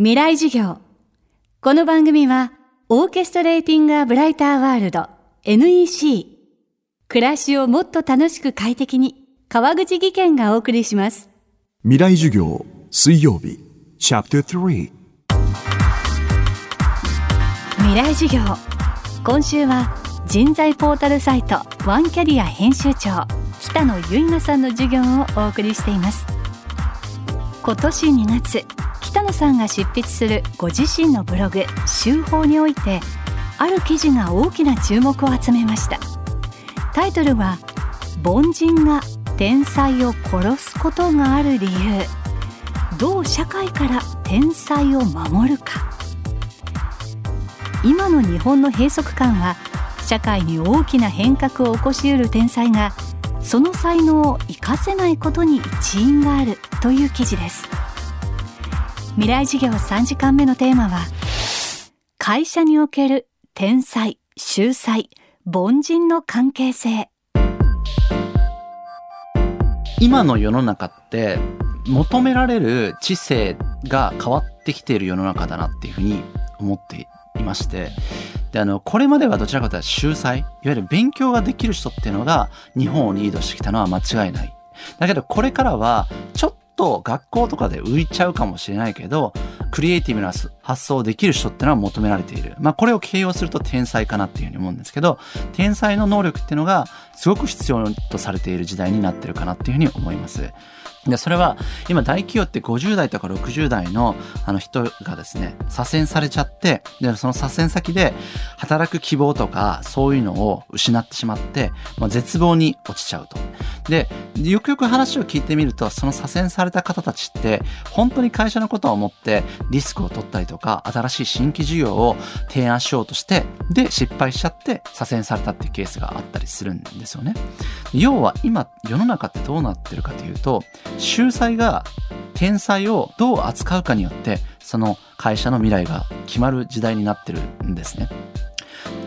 未来授業。この番組は、オーケストレーティング・ア・ブライター・ワールド NEC。暮らしをもっと楽しく快適に、川口義賢がお送りします。未来授業水曜日チャプター3未来授業。今週は、人材ポータルサイトワンキャリア編集長、北野由奈さんの授業をお送りしています。今年2月、北野さんが執筆するご自身のブログ「週報」においてある記事が大きな注目を集めました。タイトルは「凡人が天才を殺すことがある理由。どう社会から天才を守るか」今の日本の閉塞感は社会に大きな変革を起こしうる天才がその才能を生かせないことに一因があるという記事です。未来授業3時間目のテーマは会社における天才秀才凡人の関係性。今の世の中って求められる知性が変わってきている世の中だなっていうふうに思っていましてであのこれまではどちらかというと秀才いわゆる勉強ができる人っていうのが日本をリードしてきたのは間違いない。だけどこれからはちょっと学校とかで浮いちゃうかもしれないけどクリエイティブな発想できる人ってのは求められている。まあこれを形容すると天才かなっていうふうに思うんですけど、天才の能力っていうのがすごく必要とされている時代になってるかなっていうふうに思います。で、それは今大企業って50代とか60代のあの人がですね、左遷されちゃって、で、その左遷先で働く希望とかそういうのを失ってしまって、まあ、絶望に落ちちゃうと。で、よくよく話を聞いてみると、その左遷された方たちって本当に会社のことを思ってリスクを取ったりとか、新しい新規事業を提案しようとして、で、失敗しちゃって左遷されたっていうケースがあったりするんですよね。要は今世の中ってどうなってるかというと、秀才が天才をどう扱うかによってその会社の未来が決まる時代になってるんですね。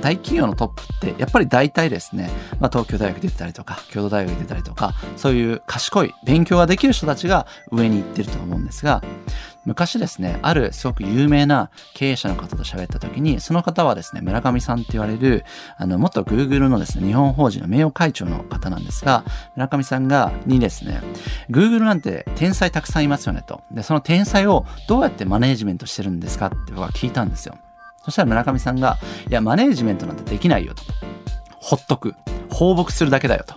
大企業のトップってやっぱり大体ですね、まあ、東京大学出てたりとか京都大学出てたりとかそういう賢い勉強ができる人たちが上に行ってると思うんですが昔ですね、あるすごく有名な経営者の方と喋った時に、その方はですね、村上さんって言われる、あの、元 Google のですね、日本法人の名誉会長の方なんですが、村上さんが、にですね、Google なんて天才たくさんいますよねと。で、その天才をどうやってマネージメントしてるんですかって僕は聞いたんですよ。そしたら村上さんが、いや、マネージメントなんてできないよと。ほっとく。放牧するだけだよと。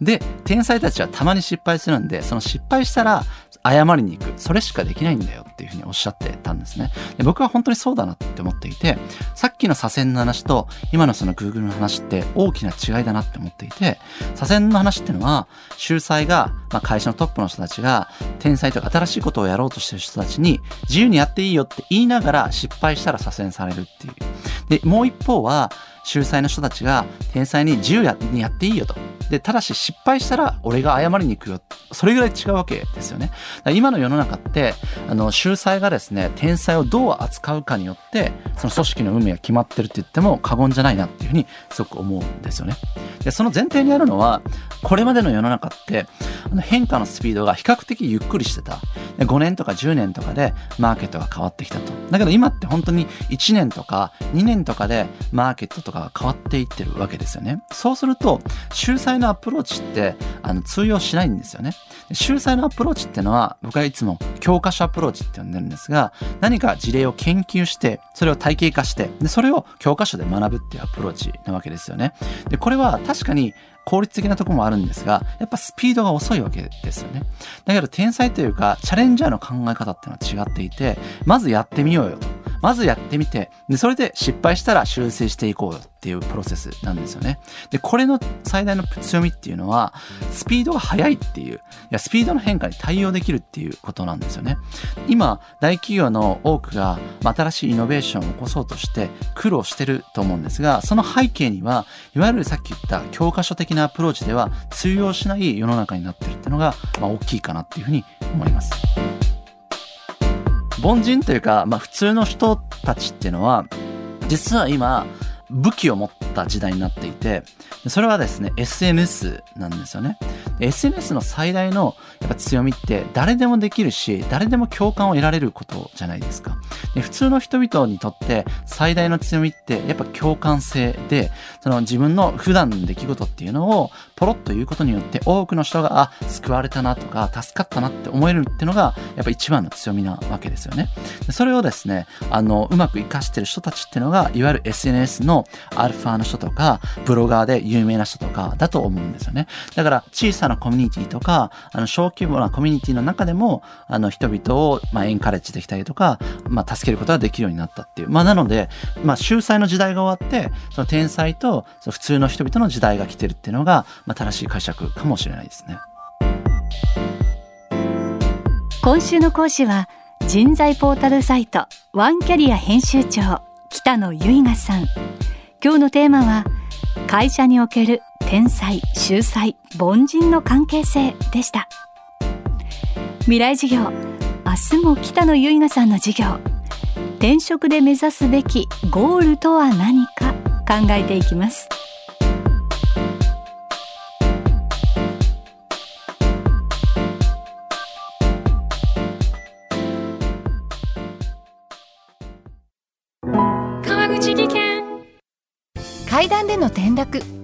で、天才たちはたまに失敗するんで、その失敗したら謝りに行く。それしかできないんだよっていうふうにおっしゃってたんですね。で僕は本当にそうだなって思っていて、さっきの左遷の話と今のその Google の話って大きな違いだなって思っていて、左遷の話っていうのは、秀才が、まあ、会社のトップの人たちが、天才とか新しいことをやろうとしてる人たちに、自由にやっていいよって言いながら失敗したら左遷されるっていう。で、もう一方は、秀才の人たちが天才に自由にやっていいよと。で、ただし失敗したら俺が謝りに行くよ。それぐらい違うわけですよね。今の世の中って、あの、秀才がですね、天才をどう扱うかによって、その組織の運命が決まってるって言っても過言じゃないなっていうふうにすごく思うんですよね。で、その前提にあるのは、これまでの世の中って、あの変化のスピードが比較的ゆっくりしてた。で5年とか10年とかでマーケットが変わってきたと。だけど今って本当に1年とか2年とかでマーケットとかが変わっていってるわけですよね。そうすると、秀才のアプローチってあの通用しないんですよね。秀才のアプローチってのは僕はいつも教科書アプローチって呼んでるんですが、何か事例を研究して、それを体系化して、でそれを教科書で学ぶっていうアプローチなわけですよね。で、これは確かに効率的なとこもあるんですが、やっぱスピードが遅いわけですよね。だけど天才というか、チャレンジャーの考え方っていうのは違っていて、まずやってみようよと。まずやってみて、で、それで失敗したら修正していこうよっていうプロセスなんですよね。で、これの最大の強みっていうのは、スピードが速いっていう、いや、スピードの変化に対応できるっていうことなんですよね。今、大企業の多くが、新しいイノベーションを起こそうとして苦労してると思うんですが、その背景には、いわゆるさっき言った教科書的なアプローチでは通用しない世の中になってるっていうのが、まあ大きいかなっていうふうに思います。凡人というか、まあ、普通の人たちっていうのは実は今武器を持った時代になっていてそれはですね SNS なんですよね。SNS の最大のやっぱ強みって誰でもできるし誰でも共感を得られることじゃないですか。で普通の人々にとって最大の強みってやっぱ共感性でその自分の普段の出来事っていうのをポロッと言うことによって多くの人があ救われたなとか助かったなって思えるっていうのがやっぱ一番の強みなわけですよね。でそれをですねあのうまく活かしてる人たちっていうのがいわゆる SNS のアルファの人とかブロガーで有名な人とかだと思うんですよね。だから小さなコミュニティとかあの小規模なコミュニティの中でもあの人々をまあエンカレッジできたりとか、まあ、助けることができるようになったっていうまあなので、まあ、秀才の時代が終わってその天才とその普通の人々の時代が来てるっていうのが、まあ、正しい解釈かもしれないですね。今週の講師は人材ポータルサイトワンキャリア編集長北野由香さん今日のテーマは会社における天才秀才凡人の関係性でした。未来授業明日も北野由香さんの授業。転職で目指すべきゴールとは何か考えていきます。川口技研。階段での転落